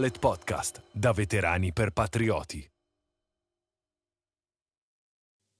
Dolet Podcast, da veterani per patrioti.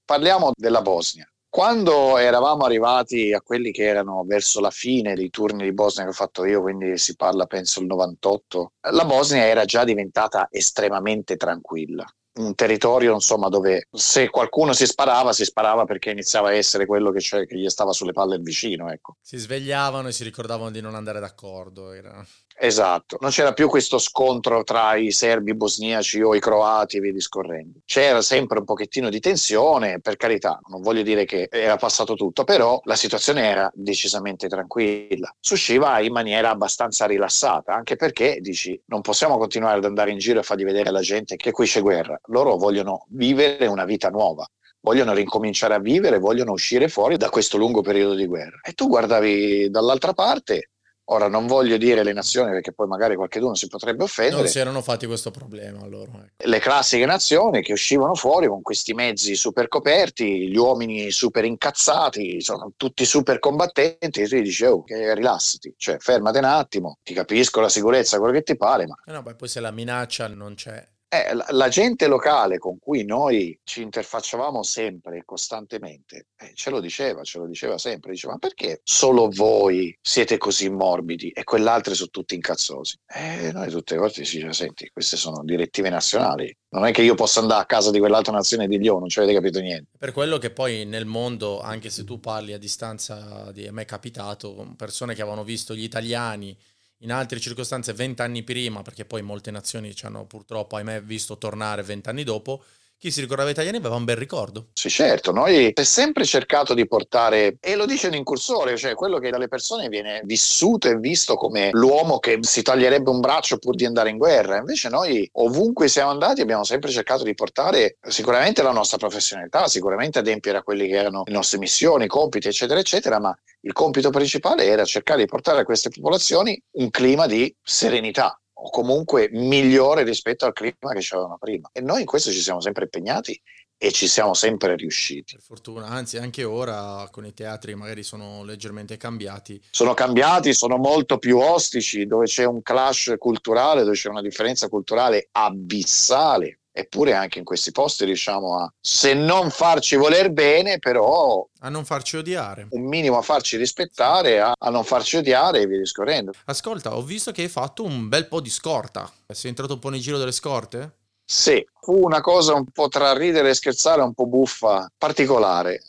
Parliamo della Bosnia. Quando eravamo arrivati a quelli che erano verso la fine dei turni di Bosnia che ho fatto io, quindi si parla penso il 98, la Bosnia era già diventata estremamente tranquilla un territorio insomma dove se qualcuno si sparava si sparava perché iniziava a essere quello che, cioè, che gli stava sulle palle il vicino ecco. si svegliavano e si ricordavano di non andare d'accordo era... esatto. Non c'era più questo scontro tra i serbi bosniaci o i croati e via discorrendo. C'era sempre un pochettino di tensione per carità non voglio dire che era passato tutto però la situazione era decisamente tranquilla. Si usciva in maniera abbastanza rilassata anche perché dici non possiamo continuare ad andare in giro e fargli vedere alla gente che qui c'è guerra loro vogliono vivere una vita nuova, vogliono ricominciare a vivere, vogliono uscire fuori da questo lungo periodo di guerra. E tu guardavi dall'altra parte, ora non voglio dire le nazioni perché poi magari qualcuno si potrebbe offendere. Non si erano fatti questo problema loro. Ecco. Le classiche nazioni che uscivano fuori con questi mezzi super coperti, gli uomini super incazzati, sono tutti super combattenti, e tu gli dici oh, rilassati, cioè fermate un attimo, ti capisco la sicurezza, quello che ti pare, ma... Eh no, poi se la minaccia non c'è eh, la, gente locale con cui noi ci interfacciavamo sempre e costantemente eh, ce lo diceva, ce lo diceva sempre, diceva ma perché solo voi siete così morbidi e quell'altro sono tutti incazzosi? E eh, noi tutte le volte ci diceva senti, queste sono direttive nazionali, non è che io possa andare a casa di quell'altra nazione e dirgli oh non ci avete capito niente. Per quello che poi nel mondo, anche se tu parli a distanza di a me è capitato, persone che avevano visto gli italiani in altre circostanze vent'anni prima, perché poi molte nazioni ci hanno purtroppo, ahimè, visto tornare vent'anni dopo, chi si ricordava italiani aveva un bel ricordo. Sì, certo, noi è sempre cercato di portare, e lo dice un incursore, cioè quello che dalle persone viene vissuto e visto come l'uomo che si taglierebbe un braccio pur di andare in guerra. Invece noi ovunque siamo andati abbiamo sempre cercato di portare sicuramente la nostra professionalità, sicuramente adempiere a quelle che erano le nostre missioni, compiti, eccetera, eccetera, ma il compito principale era cercare di portare a queste popolazioni un clima di serenità, o comunque migliore rispetto al clima che c'erano prima. E noi in questo ci siamo sempre impegnati e ci siamo sempre riusciti. Per fortuna, anzi anche ora con i teatri magari sono leggermente cambiati. Sono cambiati, sono molto più ostici, dove c'è un clash culturale, dove c'è una differenza culturale abissale eppure anche in questi posti riusciamo a, se non farci voler bene, però... A non farci odiare. Un minimo a farci rispettare, a, a non farci odiare e via discorrendo. Ascolta, ho visto che hai fatto un bel po' di scorta. Sei entrato un po' nel giro delle scorte? Sì, fu una cosa un po' tra ridere e scherzare, un po' buffa, particolare.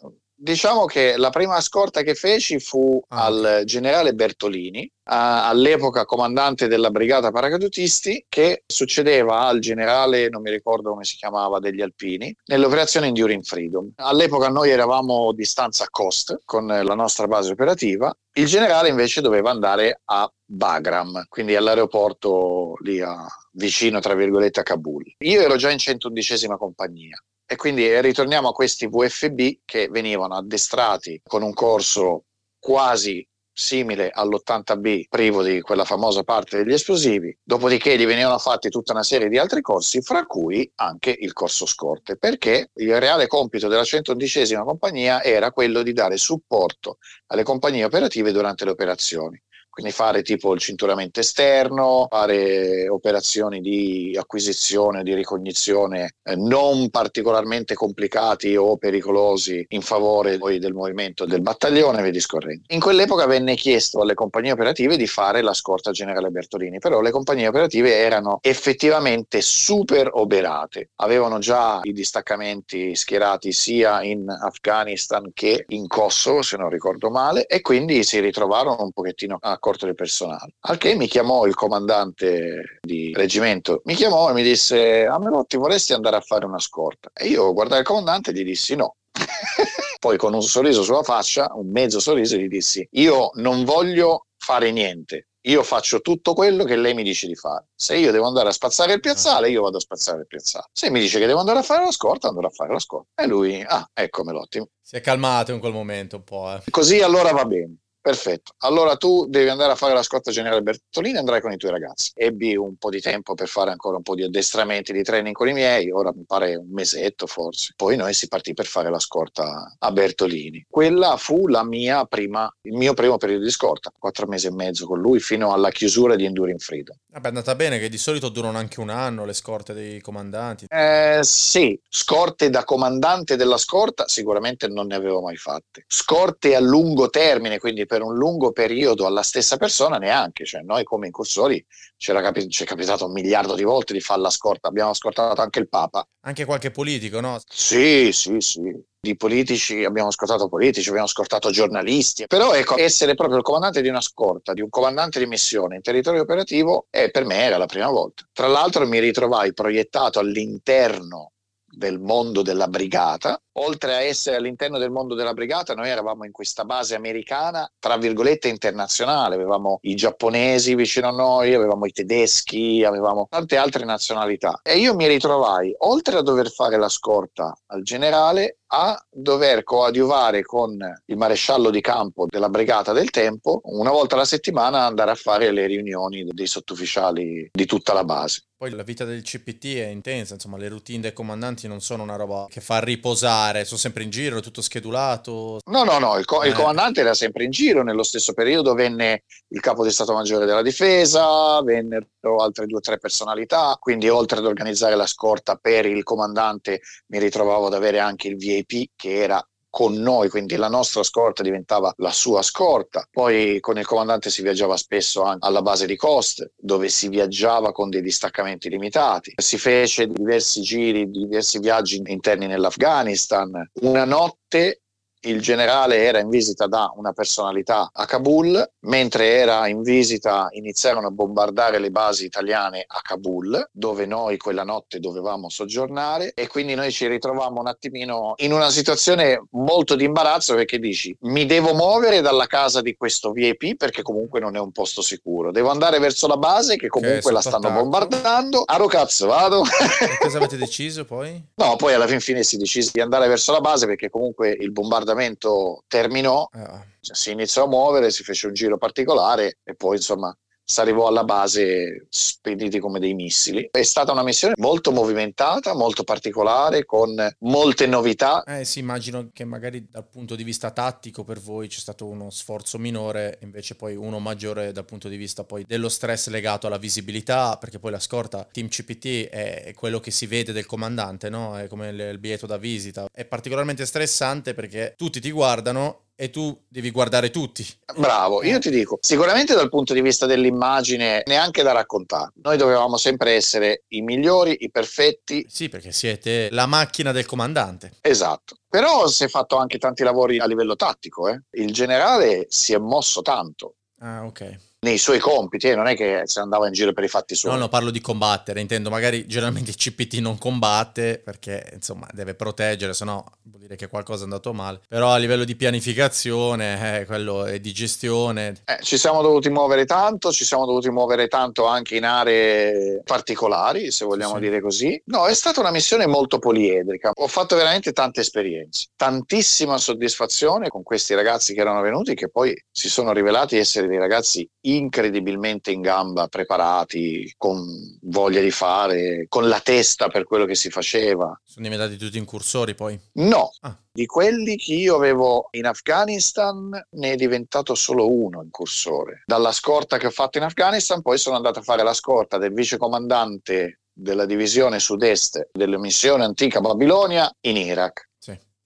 Diciamo che la prima scorta che feci fu ah, al generale Bertolini, a, all'epoca comandante della brigata paracadutisti, che succedeva al generale, non mi ricordo come si chiamava, degli Alpini, nell'operazione Enduring Freedom. All'epoca noi eravamo di stanza a Cost con la nostra base operativa, il generale invece doveva andare a Bagram, quindi all'aeroporto lì a, vicino, tra virgolette, a Kabul. Io ero già in 111 compagnia e quindi ritorniamo a questi VFB che venivano addestrati con un corso quasi simile all'80B, privo di quella famosa parte degli esplosivi, dopodiché gli venivano fatti tutta una serie di altri corsi, fra cui anche il corso scorte, perché il reale compito della 111 compagnia era quello di dare supporto alle compagnie operative durante le operazioni quindi fare tipo il cinturamento esterno, fare operazioni di acquisizione, di ricognizione eh, non particolarmente complicati o pericolosi in favore poi del movimento del battaglione e via discorrendo. In quell'epoca venne chiesto alle compagnie operative di fare la scorta generale Bertolini, però le compagnie operative erano effettivamente super oberate, avevano già i distaccamenti schierati sia in Afghanistan che in Kosovo, se non ricordo male, e quindi si ritrovarono un pochettino a corto di personale. Al che mi chiamò il comandante di reggimento, mi chiamò e mi disse: A Melotti, vorresti andare a fare una scorta? E io guardai il comandante e gli dissi no. Poi con un sorriso sulla faccia, un mezzo sorriso, gli dissi: Io non voglio fare niente, io faccio tutto quello che lei mi dice di fare. Se io devo andare a spazzare il piazzale, io vado a spazzare il piazzale. Se mi dice che devo andare a fare la scorta, andrò a fare la scorta. E lui, ah, ecco Melotti. Si è calmato in quel momento un po'. Eh. Così allora va bene. Perfetto. Allora tu devi andare a fare la scorta generale Bertolini e andrai con i tuoi ragazzi. Ebbi un po' di tempo per fare ancora un po' di addestramenti, di training con i miei, ora mi pare un mesetto forse. Poi noi si partì per fare la scorta a Bertolini. Quella fu la mia prima, il mio primo periodo di scorta, quattro mesi e mezzo con lui fino alla chiusura di Enduring Freedom. Vabbè, è andata bene che di solito durano anche un anno le scorte dei comandanti. Eh, sì, scorte da comandante della scorta sicuramente non ne avevo mai fatte. Scorte a lungo termine, quindi per un lungo periodo alla stessa persona neanche, cioè noi come incursori capi- ci è capitato un miliardo di volte di fare la scorta, abbiamo scortato anche il Papa. Anche qualche politico, no? Sì, sì, sì. Di politici abbiamo scortato politici, abbiamo scortato giornalisti, però ecco, essere proprio il comandante di una scorta, di un comandante di missione in territorio operativo, eh, per me era la prima volta. Tra l'altro mi ritrovai proiettato all'interno del mondo della brigata. Oltre a essere all'interno del mondo della brigata, noi eravamo in questa base americana, tra virgolette, internazionale. Avevamo i giapponesi vicino a noi, avevamo i tedeschi, avevamo tante altre nazionalità. E io mi ritrovai, oltre a dover fare la scorta al generale, a dover coadiuvare con il maresciallo di campo della brigata del tempo una volta alla settimana andare a fare le riunioni dei sottufficiali di tutta la base. Poi la vita del CPT è intensa, insomma le routine dei comandanti non sono una roba che fa riposare, sono sempre in giro, tutto schedulato. No, no, no, il, co- eh. il comandante era sempre in giro, nello stesso periodo venne il capo di Stato Maggiore della Difesa, vennero altre due o tre personalità, quindi oltre ad organizzare la scorta per il comandante mi ritrovavo ad avere anche il VIP che era con noi, quindi la nostra scorta diventava la sua scorta. Poi con il comandante si viaggiava spesso anche alla base di Cost, dove si viaggiava con dei distaccamenti limitati. Si fece diversi giri, diversi viaggi interni nell'Afghanistan. Una notte il generale era in visita da una personalità a Kabul, mentre era in visita iniziarono a bombardare le basi italiane a Kabul, dove noi quella notte dovevamo soggiornare e quindi noi ci ritrovammo un attimino in una situazione molto di imbarazzo perché dici mi devo muovere dalla casa di questo VIP perché comunque non è un posto sicuro, devo andare verso la base che comunque okay, la stanno attacco. bombardando, a cazzo vado. E cosa avete deciso poi? No, poi alla fin fine si decise di andare verso la base perché comunque il bombardamento bombardamento terminò, eh. si iniziò a muovere, si fece un giro particolare e poi insomma si arrivò alla base spediti come dei missili. È stata una missione molto movimentata, molto particolare, con molte novità. Eh sì, immagino che magari dal punto di vista tattico per voi c'è stato uno sforzo minore, invece poi uno maggiore dal punto di vista poi dello stress legato alla visibilità, perché poi la scorta Team CPT è quello che si vede del comandante, no? È come il biglietto da visita. È particolarmente stressante perché tutti ti guardano e tu devi guardare tutti. Bravo, io ti dico, sicuramente dal punto di vista dell'immagine neanche da raccontare. Noi dovevamo sempre essere i migliori, i perfetti. Sì, perché siete la macchina del comandante. Esatto. Però si è fatto anche tanti lavori a livello tattico. Eh? Il generale si è mosso tanto. Ah, ok nei suoi compiti, eh, non è che si andava in giro per i fatti suoi. No, no, parlo di combattere, intendo, magari generalmente il CPT non combatte perché insomma deve proteggere, se no vuol dire che qualcosa è andato male, però a livello di pianificazione, eh, quello è di gestione. Eh, ci siamo dovuti muovere tanto, ci siamo dovuti muovere tanto anche in aree particolari, se vogliamo sì. dire così. No, è stata una missione molto poliedrica, ho fatto veramente tante esperienze, tantissima soddisfazione con questi ragazzi che erano venuti, che poi si sono rivelati essere dei ragazzi incredibilmente in gamba, preparati, con voglia di fare, con la testa per quello che si faceva. Sono diventati tutti incursori poi? No. Ah. Di quelli che io avevo in Afghanistan ne è diventato solo uno incursore. Dalla scorta che ho fatto in Afghanistan poi sono andato a fare la scorta del vicecomandante della divisione sud-est della missione antica Babilonia in Iraq.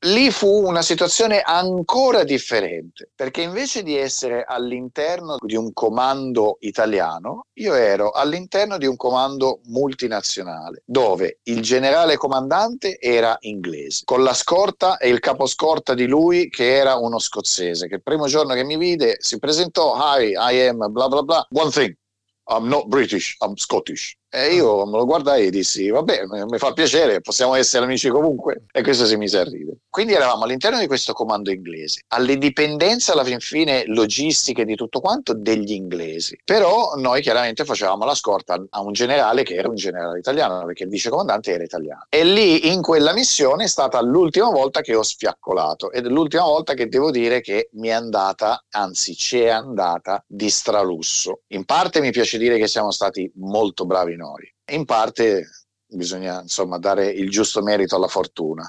Lì fu una situazione ancora differente, perché invece di essere all'interno di un comando italiano, io ero all'interno di un comando multinazionale, dove il generale comandante era inglese, con la scorta e il caposcorta di lui che era uno scozzese, che il primo giorno che mi vide si presentò, hi, I am bla bla bla, one thing, I'm not British, I'm Scottish. E io me lo guardai e dissi, vabbè, mi fa piacere, possiamo essere amici comunque. E questo si mise a ridere. Quindi eravamo all'interno di questo comando inglese, alle dipendenze alla fin fine logistiche di tutto quanto degli inglesi. Però noi chiaramente facevamo la scorta a un generale che era un generale italiano, perché il vicecomandante era italiano. E lì in quella missione è stata l'ultima volta che ho sfiaccolato ed è l'ultima volta che devo dire che mi è andata, anzi ci è andata di stralusso. In parte mi piace dire che siamo stati molto bravi noi, in parte bisogna insomma dare il giusto merito alla fortuna.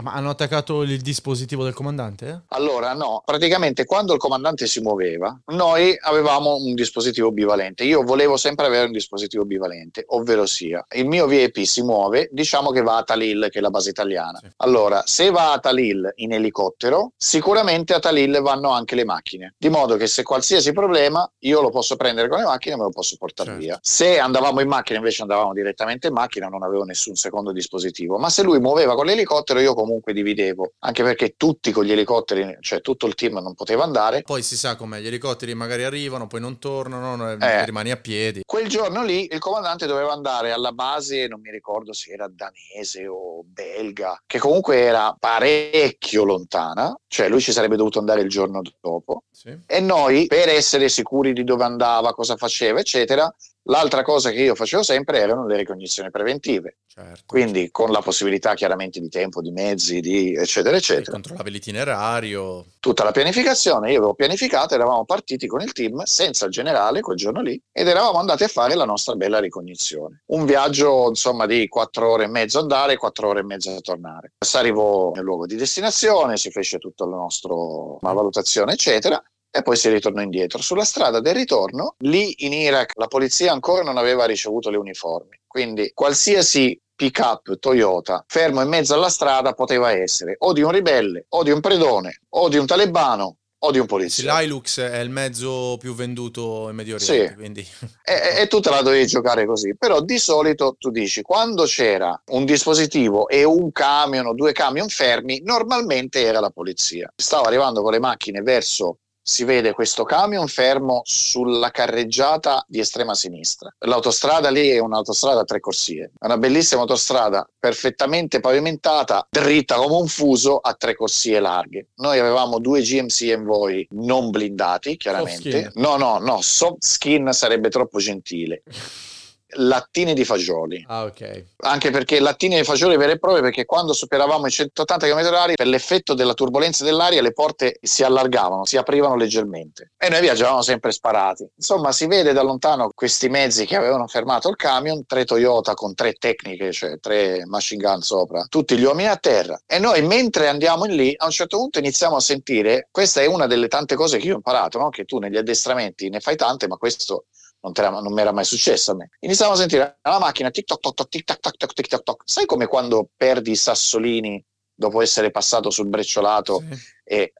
Ma hanno attaccato il dispositivo del comandante? Allora, no, praticamente quando il comandante si muoveva, noi avevamo un dispositivo bivalente. Io volevo sempre avere un dispositivo bivalente, ovvero sia, il mio VIP si muove, diciamo che va a Talil, che è la base italiana. Sì. Allora, se va a Talil in elicottero, sicuramente a Talil vanno anche le macchine, di modo che se qualsiasi problema io lo posso prendere con le macchine e me lo posso portare certo. via. Se andavamo in macchina, invece andavamo direttamente in macchina, non avevo nessun secondo dispositivo, ma se lui muoveva con l'elicottero, io comunque comunque dividevo, anche perché tutti con gli elicotteri, cioè tutto il team non poteva andare. Poi si sa com'è, gli elicotteri magari arrivano, poi non tornano, eh, rimani a piedi. Quel giorno lì il comandante doveva andare alla base, non mi ricordo se era danese o belga, che comunque era parecchio lontana, cioè lui ci sarebbe dovuto andare il giorno dopo. Sì. E noi, per essere sicuri di dove andava, cosa faceva, eccetera, L'altra cosa che io facevo sempre erano le ricognizioni preventive, certo. quindi con la possibilità chiaramente di tempo, di mezzi, di eccetera, eccetera. Controllavi l'itinerario. Tutta la pianificazione, io avevo pianificato, eravamo partiti con il team senza il generale quel giorno lì ed eravamo andati a fare la nostra bella ricognizione. Un viaggio insomma di quattro ore e mezzo andare, quattro ore e mezzo tornare. Si arrivò nel luogo di destinazione, si fece tutta la nostra valutazione, eccetera e poi si ritornò indietro. Sulla strada del ritorno, lì in Iraq la polizia ancora non aveva ricevuto le uniformi, quindi qualsiasi pick-up Toyota fermo in mezzo alla strada poteva essere o di un ribelle, o di un predone, o di un talebano, o di un poliziotto. L'Hilux è il mezzo più venduto in Medio Oriente, sì. quindi... e, e, tu te la dovevi giocare così. Però di solito tu dici, quando c'era un dispositivo e un camion o due camion fermi, normalmente era la polizia. Stava arrivando con le macchine verso si vede questo camion fermo sulla carreggiata di estrema sinistra. L'autostrada lì è un'autostrada a tre corsie, è una bellissima autostrada perfettamente pavimentata, dritta come un fuso a tre corsie larghe. Noi avevamo due GMC Envoy non blindati, chiaramente. No, no, no, soft skin sarebbe troppo gentile lattine di fagioli. Ah, ok. Anche perché lattine di fagioli vere e proprie, perché quando superavamo i 180 km/h, per l'effetto della turbolenza dell'aria, le porte si allargavano, si aprivano leggermente. E noi viaggiavamo sempre sparati. Insomma, si vede da lontano questi mezzi che avevano fermato il camion, tre Toyota con tre tecniche, cioè tre machine gun sopra, tutti gli uomini a terra. E noi, mentre andiamo in lì, a un certo punto iniziamo a sentire, questa è una delle tante cose che io ho imparato, no? che tu negli addestramenti ne fai tante, ma questo non, non mi era mai successo a me. Iniziamo a sentire la macchina tic toc toc tic tac tac tic tac toc. Sai come quando perdi i sassolini dopo essere passato sul brecciolato sì. e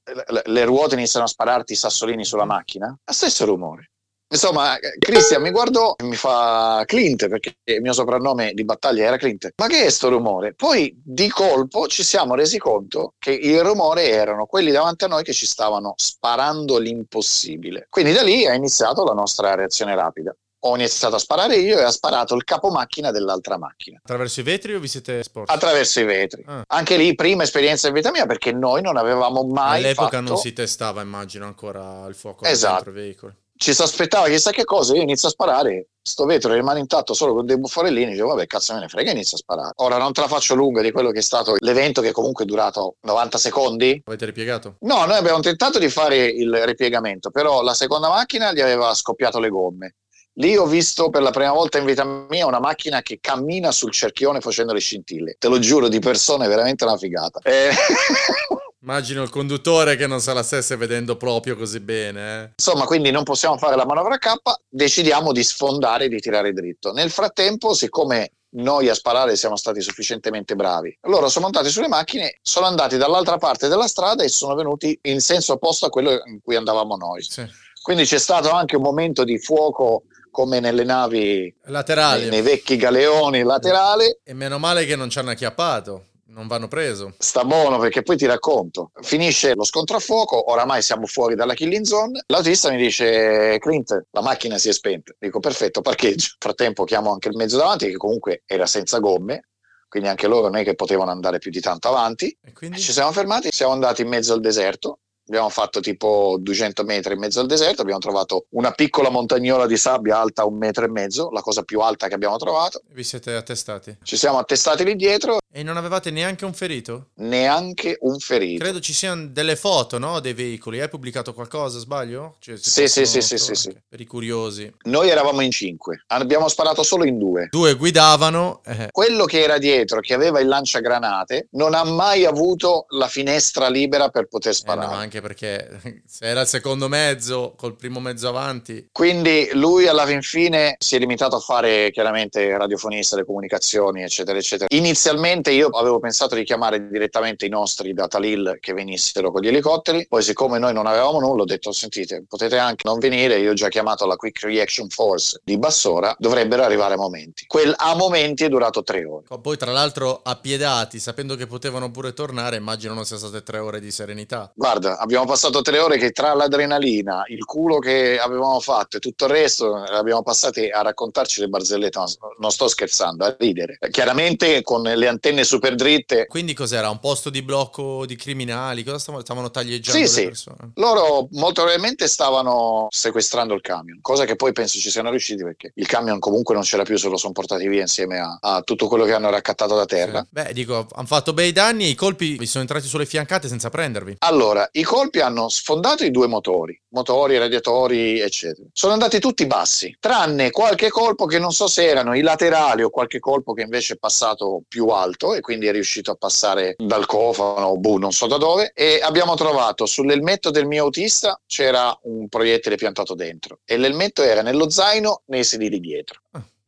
le ruote iniziano a spararti i sassolini sulla macchina? Lo stesso rumore. Insomma, Cristian mi guardò e mi fa Clint, perché il mio soprannome di battaglia era Clint. Ma che è sto rumore? Poi di colpo ci siamo resi conto che il rumore erano quelli davanti a noi che ci stavano sparando l'impossibile. Quindi da lì è iniziato la nostra reazione rapida ho iniziato a sparare io e ha sparato il capomacchina dell'altra macchina. Attraverso i vetri o vi siete sporti? Attraverso i vetri. Ah. Anche lì, prima esperienza in vita mia, perché noi non avevamo mai. All'epoca fatto... non si testava, immagino, ancora il fuoco esatto. dentro i veicoli ci si aspettava chissà che cosa, io inizio a sparare, sto vetro rimane intatto solo con dei buffarellini, dico vabbè cazzo me ne frega, inizio a sparare. Ora non te la faccio lunga di quello che è stato l'evento che comunque è durato 90 secondi. Avete ripiegato? No, noi abbiamo tentato di fare il ripiegamento, però la seconda macchina gli aveva scoppiato le gomme. Lì ho visto per la prima volta in vita mia una macchina che cammina sul cerchione facendo le scintille. Te lo giuro, di persona è veramente una figata. Eh... Immagino il conduttore che non se la stesse vedendo proprio così bene. Eh. Insomma, quindi non possiamo fare la manovra K, decidiamo di sfondare e di tirare dritto. Nel frattempo, siccome noi a sparare siamo stati sufficientemente bravi. Loro sono montati sulle macchine, sono andati dall'altra parte della strada e sono venuti in senso opposto a quello in cui andavamo noi. Sì. Quindi c'è stato anche un momento di fuoco come nelle navi laterali, nei, nei vecchi galeoni laterali. E meno male che non ci hanno acchiappato Non vanno preso. Sta buono perché poi ti racconto. Finisce lo scontro a fuoco, oramai siamo fuori dalla killing zone. L'autista mi dice: Clint, la macchina si è spenta. Dico: perfetto, parcheggio. Frattempo chiamo anche il mezzo davanti, che comunque era senza gomme. Quindi anche loro non è che potevano andare più di tanto avanti. E quindi? Ci siamo fermati, siamo andati in mezzo al deserto. Abbiamo fatto tipo 200 metri in mezzo al deserto, abbiamo trovato una piccola montagnola di sabbia alta un metro e mezzo, la cosa più alta che abbiamo trovato. Vi siete attestati. Ci siamo attestati lì dietro, E non avevate neanche un ferito? neanche un ferito. Credo ci siano delle foto, no? Dei veicoli. Hai pubblicato qualcosa, sbaglio? Cioè, Sì, sì, sì, sì, sì, sì. Per i curiosi. Noi eravamo in cinque, abbiamo sparato solo in due. Due guidavano. eh, Quello che era dietro, che aveva il lanciagranate, non ha mai avuto la finestra libera per poter eh, sparare. no, anche perché se era il secondo mezzo, col primo mezzo avanti. Quindi lui alla fin fine si è limitato a fare chiaramente radiofonista, le comunicazioni, eccetera, eccetera. Inizialmente io avevo pensato di chiamare direttamente i nostri da Talil che venissero con gli elicotteri, poi siccome noi non avevamo nulla ho detto sentite potete anche non venire, io ho già chiamato la Quick Reaction Force di Bassora, dovrebbero arrivare a momenti. Quel a momenti è durato tre ore. Poi, tra l'altro, appiedati, sapendo che potevano pure tornare, immagino non siano state tre ore di serenità. Guarda, abbiamo passato tre ore che tra l'adrenalina, il culo che avevamo fatto e tutto il resto, abbiamo passati a raccontarci le barzellette. No, non sto scherzando, a ridere. Chiaramente con le antenne super dritte. Quindi cos'era? Un posto di blocco di criminali? Cosa stavano, stavano taglieggiando Sì, sì. persone? Loro molto probabilmente stavano sequestrando il camion, cosa che poi penso ci siano riusciti perché il camion comunque non c'era più, se lo sono portati via insieme a, a tutto quello che hanno raccattato da terra. Sì. Beh, dico, hanno fatto bei danni e i colpi vi sono entrati sulle fiancate senza prendervi. Allora, i colpi hanno sfondato i due motori, motori, radiatori, eccetera. Sono andati tutti bassi, tranne qualche colpo che non so se erano i laterali o qualche colpo che invece è passato più alto e quindi è riuscito a passare dal cofano, boh, non so da dove. E abbiamo trovato sull'elmetto del mio autista c'era un proiettile piantato dentro e l'elmetto era nello zaino nei sedili dietro.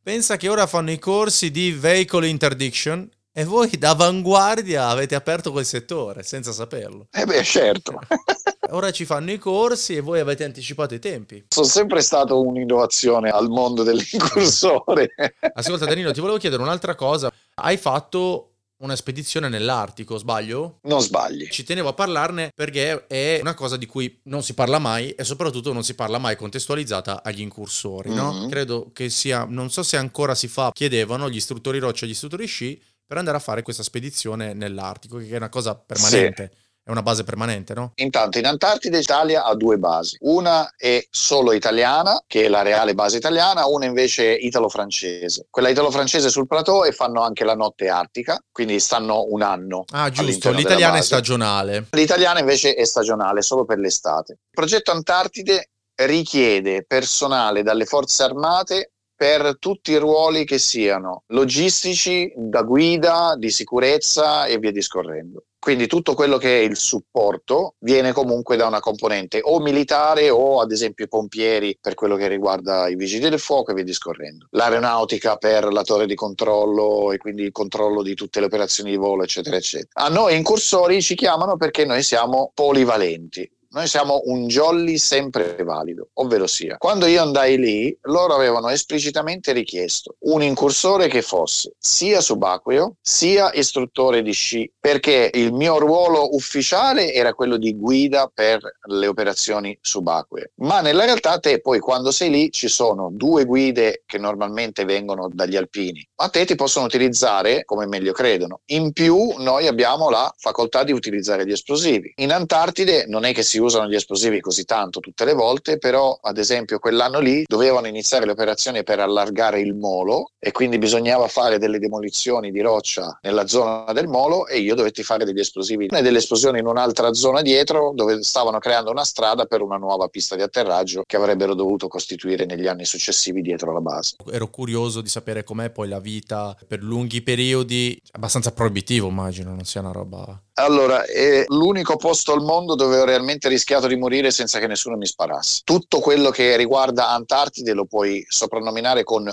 Pensa che ora fanno i corsi di vehicle interdiction e voi d'avanguardia avete aperto quel settore senza saperlo. Eh beh, certo. Ora ci fanno i corsi e voi avete anticipato i tempi. Sono sempre stato un'innovazione al mondo dell'incursore. Ascolta Danilo, ti volevo chiedere un'altra cosa. Hai fatto una spedizione nell'Artico, sbaglio? non sbagli. Ci tenevo a parlarne perché è una cosa di cui non si parla mai e soprattutto non si parla mai contestualizzata agli incursori, no? Mhm. Credo che sia, non so se ancora si fa, chiedevano gli istruttori roccia e gli istruttori sci per andare a fare questa spedizione nell'Artico, che è una cosa permanente, è una base permanente, no? Intanto in Antartide Italia ha due basi, una è solo italiana, che è la reale base italiana, una invece è italo-francese. Quella italo-francese sul plateau e fanno anche la notte artica, quindi stanno un anno. Ah, giusto, l'italiana è stagionale. L'italiana invece è stagionale, solo per l'estate. Il progetto Antartide richiede personale dalle forze armate per tutti i ruoli che siano logistici, da guida, di sicurezza e via discorrendo. Quindi tutto quello che è il supporto viene comunque da una componente o militare o ad esempio pompieri per quello che riguarda i vigili del fuoco e via discorrendo. L'aeronautica per la torre di controllo e quindi il controllo di tutte le operazioni di volo eccetera eccetera. A noi incursori ci chiamano perché noi siamo polivalenti. Noi siamo un jolly sempre valido, ovvero sia, quando io andai lì, loro avevano esplicitamente richiesto un incursore che fosse sia subacqueo sia istruttore di sci, perché il mio ruolo ufficiale era quello di guida per le operazioni subacquee. Ma nella realtà te poi quando sei lì ci sono due guide che normalmente vengono dagli alpini, ma te ti possono utilizzare come meglio credono. In più noi abbiamo la facoltà di utilizzare gli esplosivi. In Antartide non è che si usano gli esplosivi così tanto tutte le volte, però ad esempio quell'anno lì dovevano iniziare le operazioni per allargare il molo e quindi bisognava fare delle demolizioni di roccia nella zona del molo e io dovetti fare degli esplosivi e delle esplosioni in un'altra zona dietro dove stavano creando una strada per una nuova pista di atterraggio che avrebbero dovuto costituire negli anni successivi dietro la base. Ero curioso di sapere com'è poi la vita per lunghi periodi, abbastanza proibitivo immagino, non sia una roba... Allora, è l'unico posto al mondo dove ho realmente rischiato di morire senza che nessuno mi sparasse. Tutto quello che riguarda Antartide lo puoi soprannominare con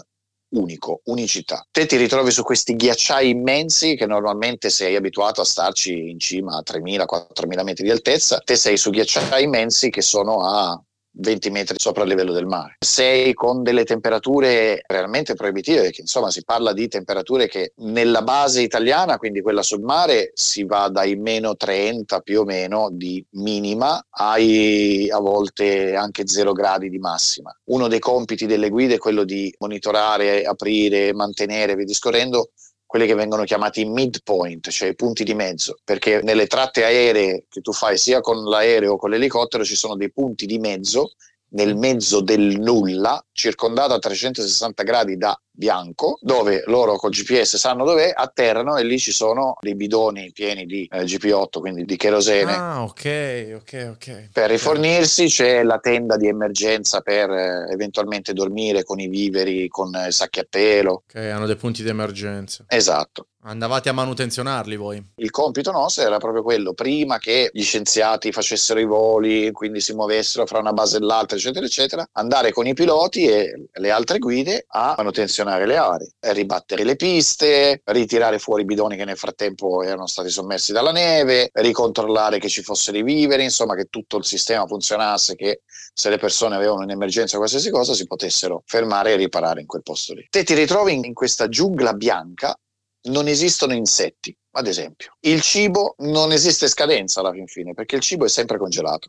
unico, unicità. Te ti ritrovi su questi ghiacciai immensi che normalmente sei abituato a starci in cima a 3.000-4.000 metri di altezza, te sei su ghiacciai immensi che sono a 20 metri sopra il livello del mare. Sei con delle temperature realmente proibitive, perché insomma si parla di temperature che nella base italiana, quindi quella sul mare, si va dai meno 30 più o meno di minima ai a volte anche 0 gradi di massima. Uno dei compiti delle guide è quello di monitorare, aprire, mantenere, via discorrendo, quelli che vengono chiamati midpoint, cioè i punti di mezzo, perché nelle tratte aeree che tu fai sia con l'aereo o con l'elicottero ci sono dei punti di mezzo nel mezzo del nulla, circondato a 360 gradi da bianco, dove loro col GPS sanno dov'è, atterrano e lì ci sono dei bidoni pieni di eh, GP8, quindi di kerosene. Ah, ok, ok, ok. Per rifornirsi c'è la tenda di emergenza per eh, eventualmente dormire con i viveri, con eh, sacchi a pelo. Ok, hanno dei punti di emergenza. Esatto. Andavate a manutenzionarli voi? Il compito nostro era proprio quello, prima che gli scienziati facessero i voli, quindi si muovessero fra una base e l'altra, eccetera, eccetera, andare con i piloti e le altre guide a manutenzionare le aree, ribattere le piste, ritirare fuori i bidoni che nel frattempo erano stati sommersi dalla neve, ricontrollare che ci fossero i viveri, insomma che tutto il sistema funzionasse, che se le persone avevano un'emergenza o qualsiasi cosa si potessero fermare e riparare in quel posto lì. Te ti ritrovi in questa giungla bianca non esistono insetti, ad esempio. Il cibo non esiste scadenza alla fin fine, perché il cibo è sempre congelato.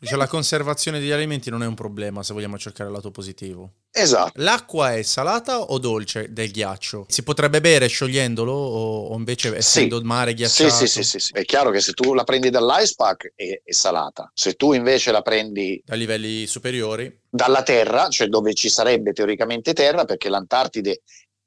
Dice la conservazione degli alimenti non è un problema se vogliamo cercare il lato positivo. esatto. L'acqua è salata o dolce del ghiaccio? Si potrebbe bere sciogliendolo o, invece essendo mare Sì, ghiacciato? sì, sì, sì, sì. È chiaro che se tu la prendi dall'ice pack è, è salata. Se tu invece la prendi Da livelli superiori? dalla terra, cioè dove ci sarebbe teoricamente terra, perché l'Antartide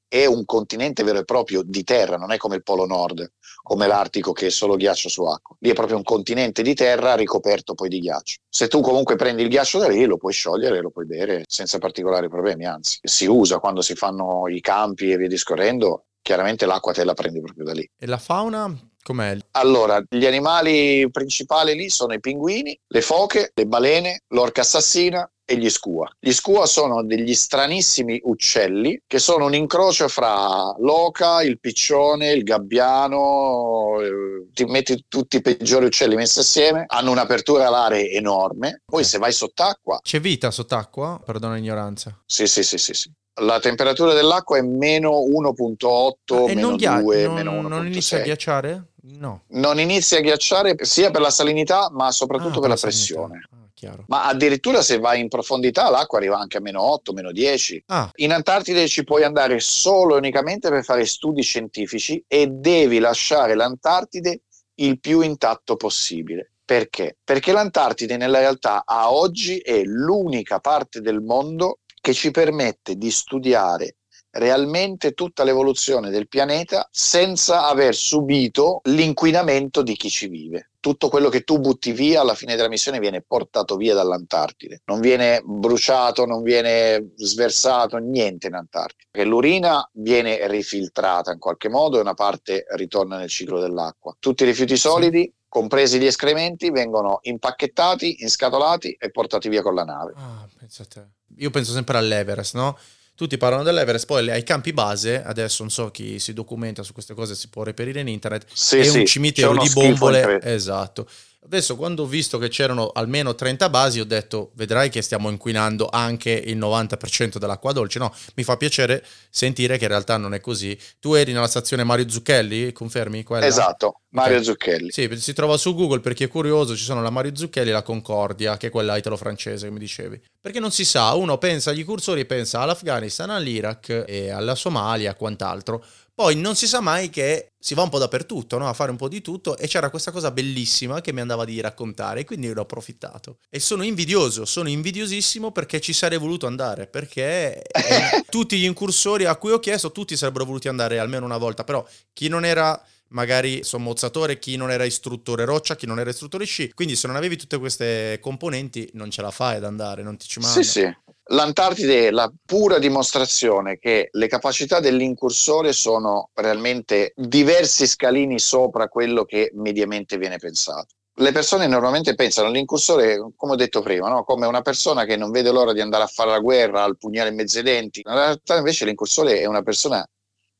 è un continente vero e proprio di terra, non è come il Polo Nord, come l'Artico che è solo ghiaccio su acqua. Lì è proprio un continente di terra ricoperto poi di ghiaccio. Se tu comunque prendi il ghiaccio da lì, lo puoi sciogliere, lo puoi bere senza particolari problemi, anzi, si usa quando si fanno i campi e via discorrendo, chiaramente l'acqua te la prendi proprio da lì. E la fauna com'è? Allora, gli animali principali lì sono i pinguini, le foche, le balene, l'orca assassina e gli scua. Gli scua sono degli stranissimi uccelli che sono un incrocio fra l'oca, il piccione, il gabbiano, eh, ti metti tutti i peggiori uccelli messi assieme, hanno un'apertura alare enorme, poi se vai sott'acqua, C'è vita sott'acqua? Perdona l'ignoranza. sì sì sì sì, sì. La temperatura dell'acqua è meno 1.8, e meno non, ghia- 2, non- meno 1.6. non inizia a ghiacciare? No. non inizia a ghiacciare sia per la salinità ma soprattutto Ah, per la salinità. pressione. Chiaro. Ma addirittura se vai in profondità l'acqua arriva anche a meno 8, meno 10. Ah, In Antartide ci puoi andare solo e unicamente per fare studi scientifici e devi lasciare l'Antartide il più intatto possibile. Perché? Perché l'Antartide nella realtà a oggi è l'unica parte del mondo che ci permette di studiare realmente tutta l'evoluzione del pianeta senza aver subito l'inquinamento di chi ci vive. Tutto quello che tu butti via alla fine della missione viene portato via dall'Antartide, non viene bruciato, non viene sversato, niente in Antartide. Perché l'urina viene rifiltrata in qualche modo e una parte ritorna nel ciclo dell'acqua. Tutti i rifiuti solidi, compresi gli escrementi, vengono impacchettati, inscatolati e portati via con la nave. ah, te. Io penso sempre all'Everest, no? Tutti parlano dell'Everest, poi ai campi base, adesso non so chi si documenta su queste cose, si può reperire in internet, Sì, è sì, un cimitero di bombole. Esatto. Adesso quando ho visto che c'erano almeno 30 basi ho detto vedrai che stiamo inquinando anche il 90% dell'acqua dolce. No, mi fa piacere sentire che in realtà non è così. Tu eri nella stazione Mario Zucchelli, confermi quella? Esatto, Mario Ok. Zucchelli. Sì, si trova su Google per chi è curioso, ci sono la Mario Zucchelli e la Concordia, che è quella italo-francese che mi dicevi. Perché non si sa, uno pensa agli cursori, pensa all'Afghanistan, all'Iraq e alla Somalia e quant'altro. Poi non si sa mai che si va un po' dappertutto, no? a fare un po' di tutto e c'era questa cosa bellissima che mi andava di raccontare e quindi ne ho approfittato. E sono invidioso, sono invidiosissimo perché ci sarei voluto andare, perché eh, tutti gli incursori a cui ho chiesto, tutti sarebbero voluti andare almeno una volta, però chi non era magari sommozzatore, chi non era istruttore roccia, chi non era istruttore sci, quindi se non avevi tutte queste componenti non ce la fai ad andare, non ti ci manda. Sì, sì. L'Antartide è la pura dimostrazione che le capacità dell'incursore sono realmente diversi scalini sopra quello che mediamente viene pensato. Le persone normalmente pensano all'incursore, come ho detto prima, no? come una persona che non vede l'ora di andare a fare la guerra, al pugnale in mezzo ai denti. In realtà invece l'incursore è una persona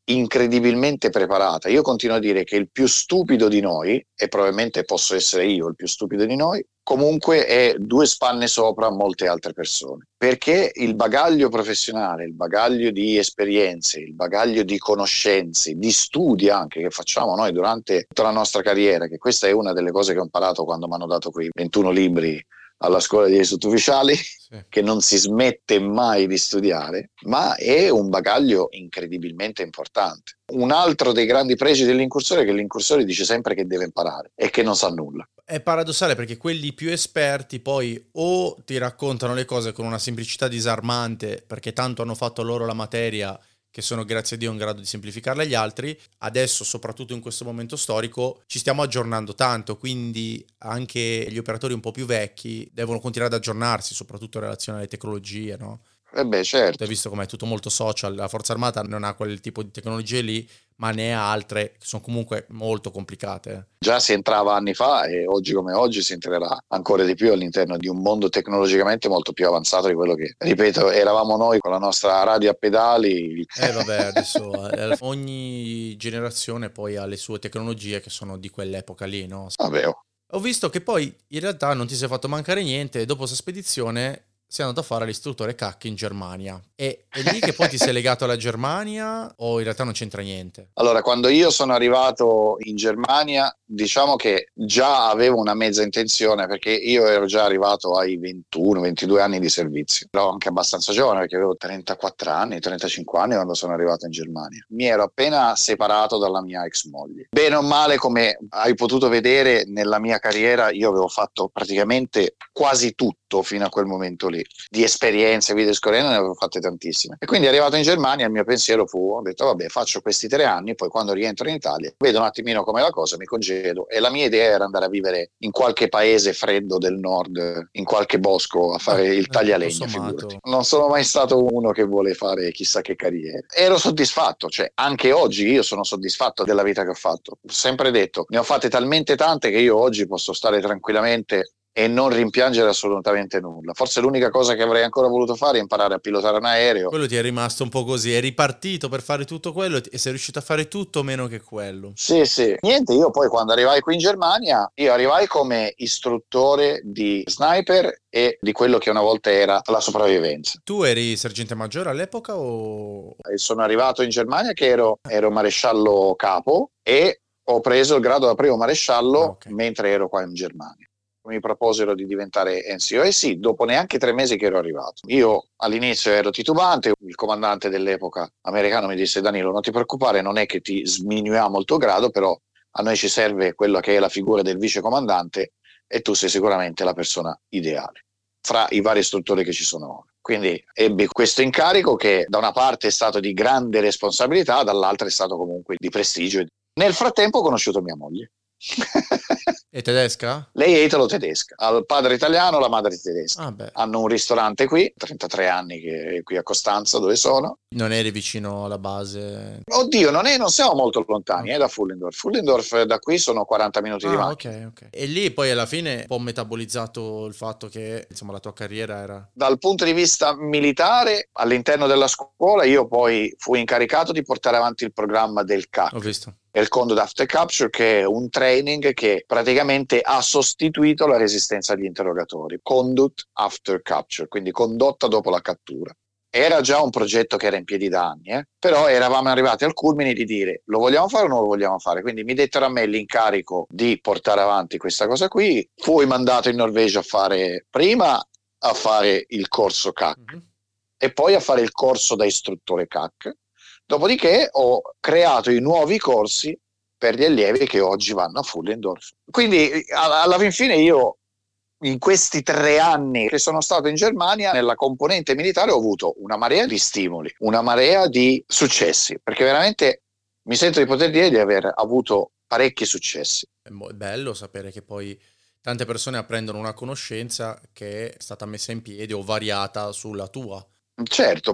incredibilmente preparata. Io continuo a dire che il più stupido di noi, e probabilmente posso essere io il più stupido di noi, comunque è due spanne sopra molte altre persone, perché il bagaglio professionale, il bagaglio di esperienze, il bagaglio di conoscenze, di studi anche che facciamo noi durante tutta la nostra carriera, che questa è una delle cose che ho imparato quando mi hanno dato quei 21 libri alla scuola degli sottufficiali, sì. che non si smette mai di studiare, ma è un bagaglio incredibilmente importante. Un altro dei grandi pregi dell'incursore è che l'incursore dice sempre che deve imparare e che non sa nulla. È paradossale perché quelli più esperti poi o ti raccontano le cose con una semplicità disarmante perché tanto hanno fatto loro la materia che sono grazie a Dio in grado di semplificarle agli altri. Adesso, soprattutto in questo momento storico, ci stiamo aggiornando tanto, quindi anche gli operatori un po' più vecchi devono continuare ad aggiornarsi, soprattutto in relazione alle tecnologie, no? Eh beh, certo. Hai visto com'è tutto molto social, la Forza Armata non ha quel tipo di tecnologie lì, ma ne ha altre che sono comunque molto complicate. Già si entrava anni fa e oggi come oggi si entrerà ancora di più all'interno di un mondo tecnologicamente molto più avanzato di quello che, ripeto, eravamo noi con la nostra radio a pedali. Eh vabbè, adesso eh, ogni generazione poi ha le sue tecnologie che sono di quell'epoca lì, no? Vabbè, oh. Ho visto che poi in realtà non ti sei fatto mancare niente, dopo questa spedizione sei andato a fare l'istruttore CAC in Germania. E è lì che poi ti sei legato alla Germania o in realtà non c'entra niente? Allora, quando io sono arrivato in Germania, diciamo che già avevo una mezza intenzione perché io ero già arrivato ai 21-22 anni di servizio. Ero anche abbastanza giovane perché avevo 34 anni, 35 anni quando sono arrivato in Germania. Mi ero appena separato dalla mia ex moglie. Bene o male, come hai potuto vedere nella mia carriera, io avevo fatto praticamente quasi tutto fino a quel momento lì. Di esperienze, video scorrendo ne avevo fatte tantissime. E quindi arrivato in Germania il mio pensiero fu, ho detto vabbè faccio questi tre anni, poi quando rientro in Italia vedo un attimino come la cosa, mi congedo. E la mia idea era andare a vivere in qualche paese freddo del nord, in qualche bosco, a fare il eh, taglialegno. Non sono mai stato uno che vuole fare chissà che carriera. Ero soddisfatto, cioè anche oggi io sono soddisfatto della vita che ho fatto. Ho sempre detto, ne ho fatte talmente tante che io oggi posso stare tranquillamente e non rimpiangere assolutamente nulla. Forse l'unica cosa che avrei ancora voluto fare è imparare a pilotare un aereo. Quello ti è rimasto un po' così, è ripartito per fare tutto quello e sei riuscito a fare tutto meno che quello. Sì, sì. Niente, io poi quando arrivai qui in Germania, io arrivai come istruttore di sniper e di quello che una volta era la sopravvivenza. Tu eri sergente maggiore all'epoca o... Sono arrivato in Germania che ero, ero maresciallo capo e ho preso il grado da primo maresciallo ah, okay. mentre ero qua in Germania mi proposero di diventare NCO e sì, dopo neanche tre mesi che ero arrivato. Io all'inizio ero titubante, il comandante dell'epoca americano mi disse Danilo non ti preoccupare, non è che ti sminuiamo il tuo grado, però a noi ci serve quella che è la figura del vice comandante e tu sei sicuramente la persona ideale fra i vari istruttori che ci sono ora. Quindi ebbi questo incarico che da una parte è stato di grande responsabilità, dall'altra è stato comunque di prestigio. Nel frattempo ho conosciuto mia moglie. È tedesca? Lei è italo-tedesca, ha il padre italiano, la madre tedesca. Ah, Hanno un ristorante qui, 33 anni che è qui a Costanza dove sono. Non eri vicino alla base? Oddio, non, è, non siamo molto lontani, okay. è da Fullendorf. Fullendorf da qui sono 40 minuti ah, di macchina. Okay, okay. E lì poi alla fine un po' metabolizzato il fatto che insomma, la tua carriera era... Dal punto di vista militare, all'interno della scuola, io poi fui incaricato di portare avanti il programma del CAC. Ho visto il Conduct After Capture, che è un training che praticamente ha sostituito la resistenza agli interrogatori. Conduct After Capture, quindi condotta dopo la cattura. Era già un progetto che era in piedi da anni, eh? però eravamo arrivati al culmine di dire lo vogliamo fare o non lo vogliamo fare. Quindi mi dettero a me l'incarico di portare avanti questa cosa qui. Fui mandato in Norvegia a fare prima a fare il corso CAC mm-hmm. e poi a fare il corso da istruttore CAC Dopodiché ho creato i nuovi corsi per gli allievi che oggi vanno a Fullendorf. Quindi alla fin fine io in questi tre anni che sono stato in Germania, nella componente militare ho avuto una marea di stimoli, una marea di successi, perché veramente mi sento di poter dire di aver avuto parecchi successi. È bello sapere che poi tante persone apprendono una conoscenza che è stata messa in piedi o variata sulla tua. Certo,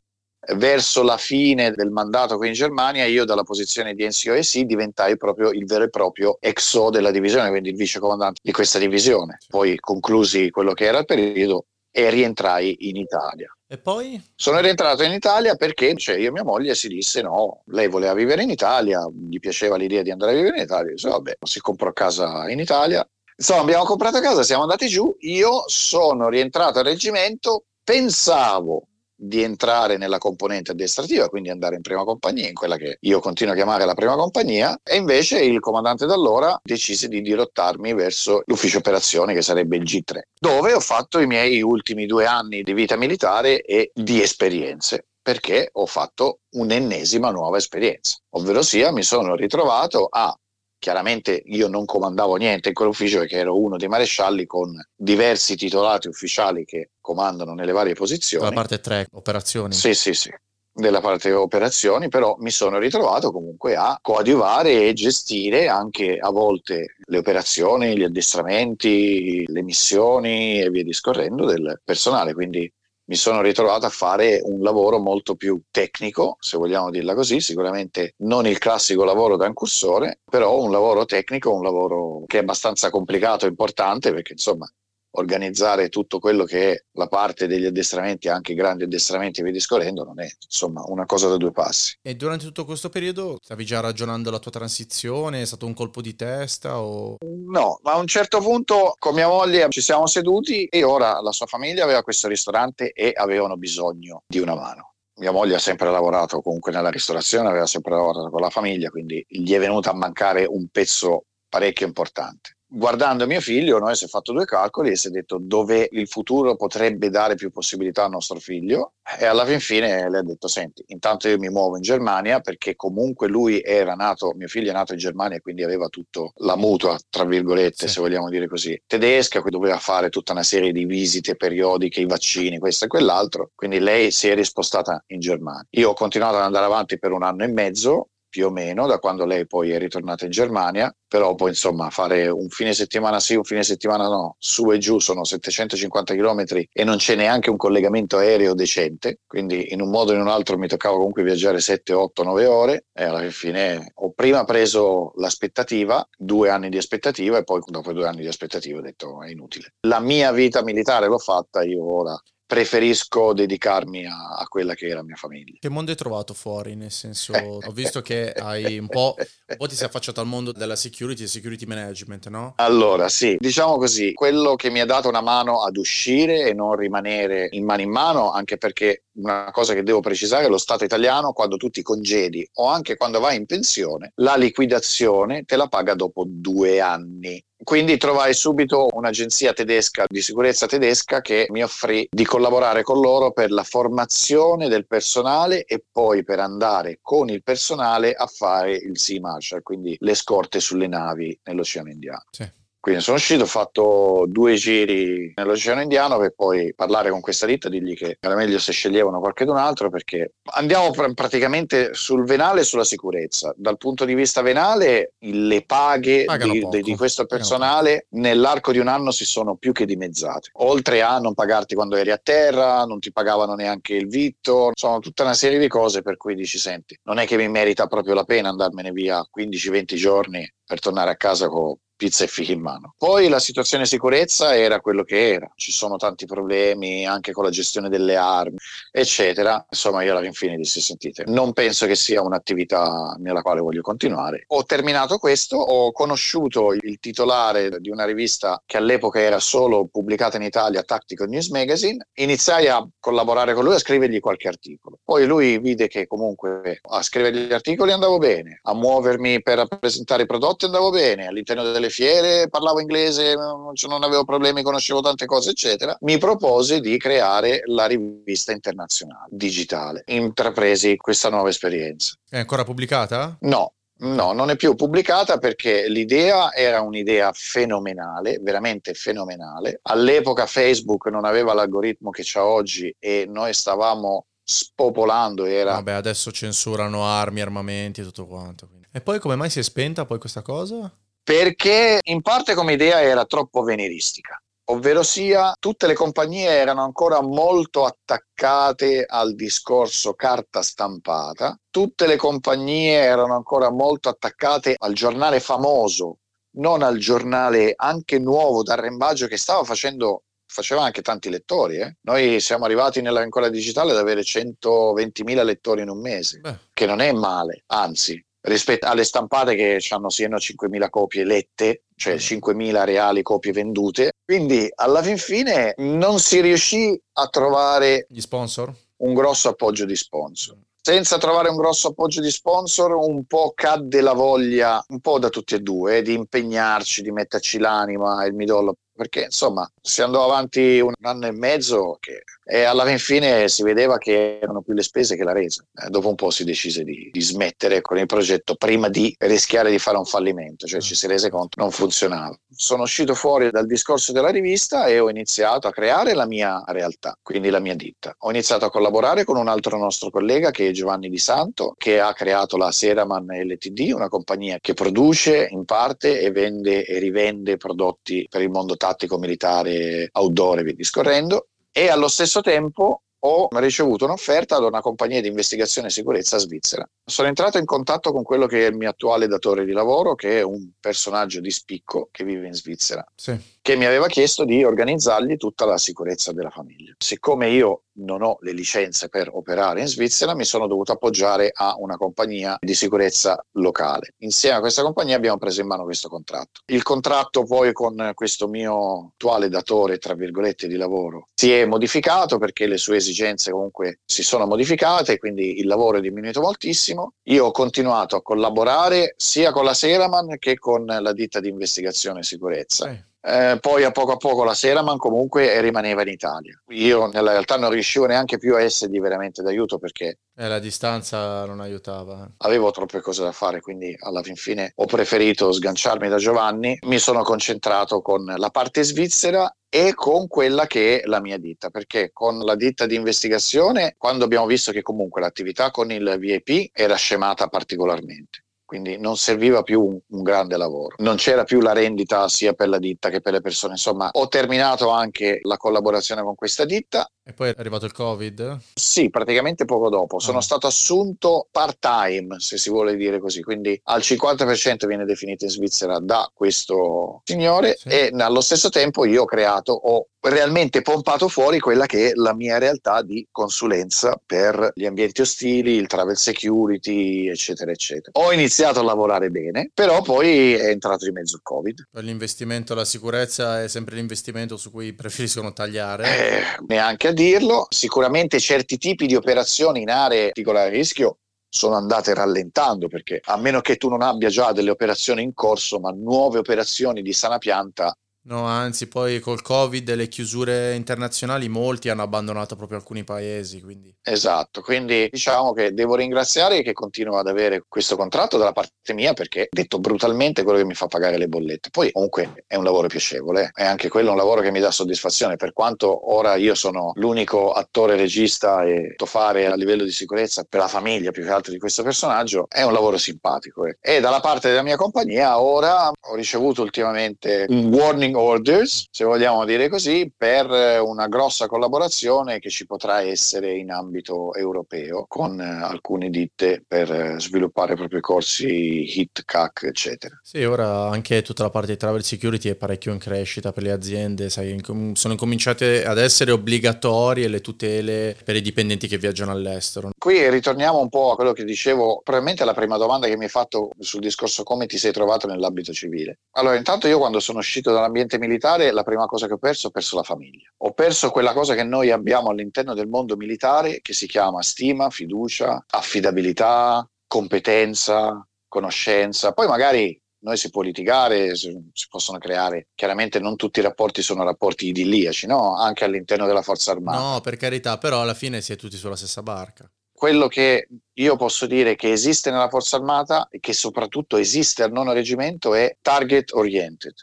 verso la fine del mandato qui in Germania io dalla posizione di NCOEC diventai proprio il vero e proprio EXO della divisione, quindi il vice comandante di questa divisione. Poi conclusi quello che era il periodo e rientrai in Italia. E poi? Sono rientrato in Italia perché cioè, io e mia moglie si disse no, lei voleva vivere in Italia, gli piaceva l'idea di andare a vivere in Italia, disse vabbè, si comprò casa in Italia, Insomma, abbiamo comprato casa, siamo andati giù, io sono rientrato al reggimento, pensavo di entrare nella componente addestrativa, quindi andare in prima compagnia, in quella che io continuo a chiamare la prima compagnia, e invece il comandante d'allora decise di dirottarmi verso l'ufficio operazioni che sarebbe il G3, dove ho fatto i miei ultimi due anni di vita militare e di esperienze perché ho fatto un'ennesima nuova esperienza, ovvero sia mi sono ritrovato a chiaramente io non comandavo niente in quell'ufficio perché ero uno dei marescialli con diversi titolati ufficiali che comandano nelle varie posizioni. La parte 3, operazioni. Sì, sì, sì della parte operazioni, però mi sono ritrovato comunque a coadiuvare e gestire anche a volte le operazioni, gli addestramenti, le missioni e via discorrendo del personale, quindi mi sono ritrovato a fare un lavoro molto più tecnico, se vogliamo dirla così, sicuramente non il classico lavoro da incursore, però un lavoro tecnico, un lavoro che è abbastanza complicato e importante perché insomma organizzare tutto quello che è la parte degli addestramenti, anche i grandi addestramenti e via discorrendo, non è insomma una cosa da due passi. E durante tutto questo periodo stavi già ragionando la tua transizione? È stato un colpo di testa? O... No, ma a un certo punto con mia moglie ci siamo seduti e ora la sua famiglia aveva questo ristorante e avevano bisogno di una mano mia moglie ha sempre lavorato comunque nella ristorazione, aveva sempre lavorato con la famiglia, quindi gli è venuto a mancare un pezzo parecchio importante guardando mio figlio, noi si è fatto due calcoli e si è detto dove il futuro potrebbe dare più possibilità al nostro figlio e alla fin fine le ha detto senti, intanto io mi muovo in Germania perché comunque lui era nato, mio figlio è nato in Germania e quindi aveva tutto la mutua, tra virgolette, sì. se vogliamo dire così, tedesca, che doveva fare tutta una serie di visite periodiche, i vaccini, questo e quell'altro, quindi lei si è rispostata in Germania. Io ho continuato ad andare avanti per un anno e mezzo più o meno da quando lei poi è ritornata in Germania, però poi insomma fare un fine settimana sì, un fine settimana no, su e giù sono 750 km e non c'è neanche un collegamento aereo decente, quindi in un modo o in un altro mi toccava comunque viaggiare 7, 8, 9 ore e alla fine ho prima preso l'aspettativa, due anni di aspettativa e poi dopo due anni di aspettativa ho detto è inutile. La mia vita militare l'ho fatta, io ora preferisco dedicarmi a, a, quella che è la mia famiglia. Che mondo hai trovato fuori? Nel senso, ho visto che hai un po', un po' ti sei affacciato al mondo della security e security management, no? Allora, sì, diciamo così, quello che mi ha dato una mano ad uscire e non rimanere in mano in mano, anche perché una cosa che devo precisare, lo Stato italiano, quando tu ti congedi o anche quando vai in pensione, la liquidazione te la paga dopo due anni. Quindi trovai subito un'agenzia tedesca di sicurezza tedesca che mi offrì di collaborare con loro per la formazione del personale e poi per andare con il personale a fare il Sea Marshal, quindi le scorte sulle navi nell'Oceano Indiano. Sì. Quindi sono uscito, ho fatto due giri nell'Oceano Indiano per poi parlare con questa ditta e dirgli che era meglio se sceglievano qualcun altro perché andiamo pr- praticamente sul venale e sulla sicurezza. Dal punto di vista venale le paghe di, di, di, questo personale nell'arco di un anno si sono più che dimezzate. Oltre a non pagarti quando eri a terra, non ti pagavano neanche il vitto, sono tutta una serie di cose per cui dici senti, non è che mi merita proprio la pena andarmene via 15-20 giorni per tornare a casa con pizza e fichi in mano. Poi la situazione sicurezza era quello che era, ci sono tanti problemi anche con la gestione delle armi, eccetera. Insomma, io alla fine dissi sentite, non penso che sia un'attività nella quale voglio continuare. Ho terminato questo, ho conosciuto il titolare di una rivista che all'epoca era solo pubblicata in Italia, Tactical News Magazine, iniziai a collaborare con lui a scrivergli qualche articolo. Poi lui vide che comunque a scrivere gli articoli andavo bene, a muovermi per rappresentare i prodotti andavo bene, all'interno delle alle fiere, parlavo inglese, non avevo problemi, conoscevo tante cose, eccetera. Mi propose di creare la rivista internazionale digitale. Intrapresi questa nuova esperienza. È ancora pubblicata? No, No, non è più pubblicata perché l'idea era un'idea fenomenale, veramente fenomenale. All'epoca Facebook non aveva l'algoritmo che c'ha oggi e noi stavamo spopolando. Era... Vabbè, adesso censurano armi, armamenti e tutto quanto. Quindi. E poi come mai si è spenta poi questa cosa? Perché in parte come idea era troppo veneristica ovvero sia tutte le compagnie erano ancora molto attaccate al discorso carta stampata, tutte le compagnie erano ancora molto attaccate al giornale famoso, non al giornale anche nuovo d'arrembaggio che stava facendo faceva anche tanti lettori. Eh? Noi siamo arrivati nella rincola digitale ad avere 120.000 lettori in un mese, Beh. che non è male, anzi rispetto alle stampate che hanno siano 5.000 copie lette cioè 5.000 reali copie vendute. Quindi alla fin fine non si riuscì a trovare gli sponsor? Un grosso appoggio di sponsor. Senza trovare un grosso appoggio di sponsor, un po' cadde la voglia, un po' da tutti e due, eh, di impegnarci, di metterci l'anima e il midollo perché insomma si andò avanti un anno e mezzo che, e alla fine si vedeva che erano più le spese che la resa. Eh, dopo un po' si decise di, di, smettere con il progetto prima di rischiare di fare un fallimento, cioè ci si rese conto che non funzionava. Sono uscito fuori dal discorso della rivista e ho iniziato a creare la mia realtà, quindi la mia ditta. Ho iniziato a collaborare con un altro nostro collega che è Giovanni Di Santo, che ha creato la Seraman LTD, una compagnia che produce in parte e vende e rivende prodotti per il mondo tattico militare outdoor e via discorrendo e allo stesso tempo ho ricevuto un'offerta da una compagnia di investigazione e sicurezza svizzera. Sono entrato in contatto con quello che è il mio attuale datore di lavoro, che è un personaggio di spicco che vive in Svizzera, sì. che mi aveva chiesto di organizzargli tutta la sicurezza della famiglia. Siccome io non ho le licenze per operare in Svizzera, mi sono dovuto appoggiare a una compagnia di sicurezza locale. Insieme a questa compagnia abbiamo preso in mano questo contratto. Il contratto poi con questo mio attuale datore, tra virgolette, di lavoro si è modificato perché le sue esigenze comunque si sono modificate, quindi il lavoro è diminuito moltissimo. Io ho continuato a collaborare sia con la Seraman che con la ditta di investigazione e sicurezza. Sì eh, poi a poco a poco la Seraman comunque rimaneva in Italia. Io nella realtà non riuscivo neanche più a essergli veramente d'aiuto perché eh, la distanza non aiutava. Avevo troppe cose da fare, quindi alla fin fine ho preferito sganciarmi da Giovanni. Mi sono concentrato con la parte svizzera e con quella che è la mia ditta, perché con la ditta di investigazione, quando abbiamo visto che comunque l'attività con il VIP era scemata particolarmente quindi non serviva più un, un, grande lavoro. Non c'era più la rendita sia per la ditta che per le persone. Insomma, ho terminato anche la collaborazione con questa ditta. E poi è arrivato il Covid? Sì, praticamente poco dopo. Sono ah. stato assunto part-time, se si vuole dire così, quindi al 50% viene definito in Svizzera da questo signore sì. e allo stesso tempo io ho creato, ho realmente pompato fuori quella che è la mia realtà di consulenza per gli ambienti ostili, il travel security, eccetera, eccetera. Ho iniziato a lavorare bene, però poi è entrato di mezzo il Covid. L'investimento alla sicurezza è sempre l'investimento su cui preferiscono tagliare? Eh, neanche a dirlo. Sicuramente certi tipi di operazioni in aree di particolare rischio sono andate rallentando perché a meno che tu non abbia già delle operazioni in corso, ma nuove operazioni di sana pianta No, anzi, poi col Covid e le chiusure internazionali molti hanno abbandonato proprio alcuni paesi. Quindi. Esatto, quindi diciamo che devo ringraziare che continuo ad avere questo contratto dalla parte mia perché, detto brutalmente, quello che mi fa pagare le bollette. Poi comunque è un lavoro piacevole, è anche quello un lavoro che mi dà soddisfazione, per quanto ora io sono l'unico attore regista e fare a livello di sicurezza per la famiglia più che altro di questo personaggio, è un lavoro simpatico. Eh. E dalla parte della mia compagnia ora ho ricevuto ultimamente un warning orders, se vogliamo dire così, per una grossa collaborazione che ci potrà essere in ambito europeo con alcune ditte per sviluppare proprio i corsi HIT, CAC, eccetera. Sì, ora anche tutta la parte di travel security è parecchio in crescita per le aziende, sai, sono incominciate ad essere obbligatorie le tutele per i dipendenti che viaggiano all'estero. Qui ritorniamo un po' a quello che dicevo, probabilmente la prima domanda che mi hai fatto sul discorso come ti sei trovato nell'ambito civile. Allora, intanto io quando sono uscito dall'ambiente ambiente militare la prima cosa che ho perso, ho perso la famiglia. Ho perso quella cosa che noi abbiamo all'interno del mondo militare che si chiama stima, fiducia, affidabilità, competenza, conoscenza. Poi magari noi si può litigare, si possono creare, chiaramente non tutti i rapporti sono rapporti idilliaci, no? Anche all'interno della forza armata. No, per carità, però alla fine si è tutti sulla stessa barca. Quello che io posso dire che esiste nella forza armata e che soprattutto esiste al nono reggimento è target oriented.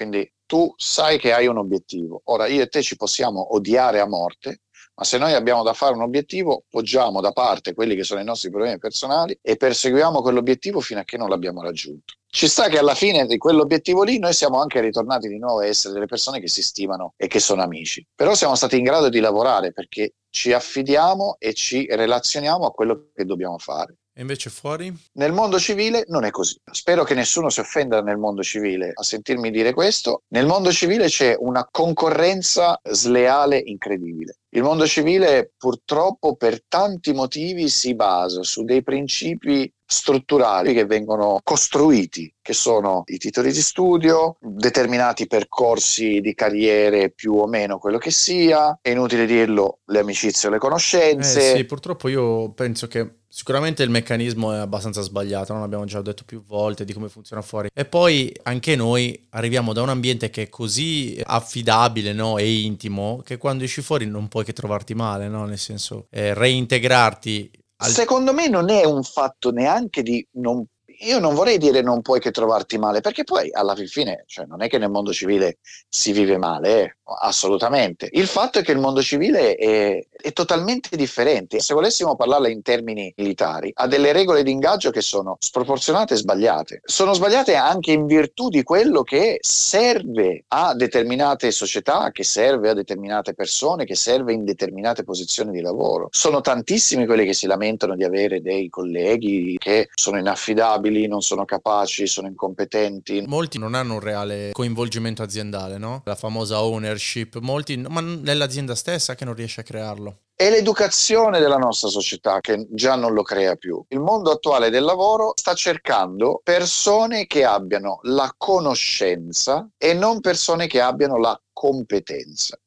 Quindi tu sai che hai un obiettivo. Ora io e te ci possiamo odiare a morte, ma se noi abbiamo da fare un obiettivo, poggiamo da parte quelli che sono i nostri problemi personali e perseguiamo quell'obiettivo fino a che non l'abbiamo raggiunto. Ci sta che alla fine di quell'obiettivo lì noi siamo anche ritornati di nuovo a essere delle persone che si stimano e che sono amici. Però siamo stati in grado di lavorare perché ci affidiamo e ci relazioniamo a quello che dobbiamo fare. E invece fuori? Nel mondo civile non è così. Spero che nessuno si offenda nel mondo civile a sentirmi dire questo. Nel mondo civile c'è una concorrenza sleale incredibile. Il mondo civile purtroppo per tanti motivi si basa su dei principi strutturali che vengono costruiti, che sono i titoli di studio, determinati percorsi di carriere più o meno quello che sia, è inutile dirlo, le amicizie o le conoscenze. Eh sì, purtroppo io penso che Sicuramente il meccanismo è abbastanza sbagliato, non abbiamo già detto più volte di come funziona fuori. E poi anche noi arriviamo da un ambiente che è così affidabile no? e intimo che quando esci fuori non puoi che trovarti male, no? nel senso eh, reintegrarti. Al... Secondo me non è un fatto neanche di non io non vorrei dire non puoi che trovarti male, perché poi alla fine, cioè, non è che nel mondo civile si vive male, eh? assolutamente. Il fatto è che il mondo civile è, è, totalmente differente. Se volessimo parlarla in termini militari, ha delle regole di ingaggio che sono sproporzionate e sbagliate. Sono sbagliate anche in virtù di quello che serve a determinate società, che serve a determinate persone, che serve in determinate posizioni di lavoro. Sono tantissimi quelli che si lamentano di avere dei colleghi che sono inaffidabili, non sono capaci, sono incompetenti. Molti non hanno un reale coinvolgimento aziendale, no? La famosa owner leadership, molti, ma nell'azienda stessa che non riesce a crearlo. È l'educazione della nostra società che già non lo crea più. Il mondo attuale del lavoro sta cercando persone che abbiano la conoscenza e non persone che abbiano la competenza.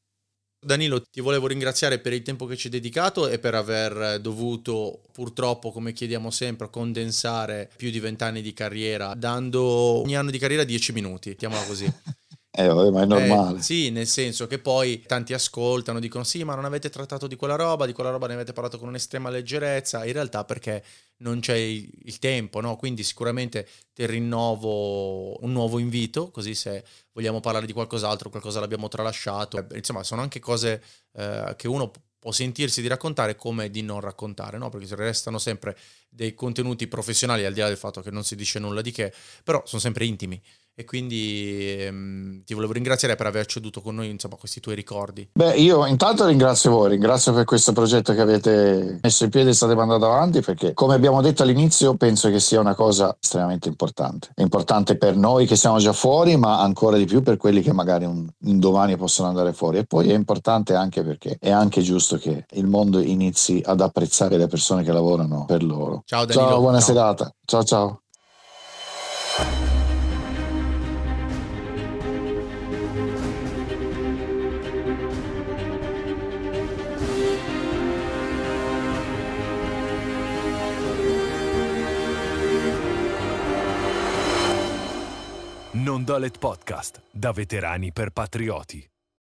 Danilo, ti volevo ringraziare per il tempo che ci hai dedicato e per aver dovuto, purtroppo, come chiediamo sempre, condensare più di vent'anni di carriera, dando ogni anno di carriera dieci minuti, mettiamola così. Eh, vabbè, ma è normale. Eh, sì, nel senso che poi tanti ascoltano, dicono sì, ma non avete trattato di quella roba, di quella roba ne avete parlato con un'estrema leggerezza, in realtà perché non c'è il, il tempo, no? Quindi sicuramente ti rinnovo un nuovo invito, così se vogliamo parlare di qualcos'altro, qualcosa l'abbiamo tralasciato. Eh, insomma, sono anche cose eh, che uno può sentirsi di raccontare come di non raccontare, no? Perché restano sempre dei contenuti professionali, al di là del fatto che non si dice nulla di che, però sono sempre intimi e quindi ehm, ti volevo ringraziare per aver ceduto con noi insomma, questi tuoi ricordi. Beh, io intanto ringrazio voi, ringrazio per questo progetto che avete messo in piedi e state mandando avanti perché come abbiamo detto all'inizio penso che sia una cosa estremamente importante. È importante per noi che siamo già fuori, ma ancora di più per quelli che magari un, un domani possono andare fuori. E poi è importante anche perché è anche giusto che il mondo inizi ad apprezzare le persone che lavorano per loro. Ciao Danilo. Ciao, buona ciao. serata. Ciao ciao. Non Dolet Podcast, da veterani per patrioti.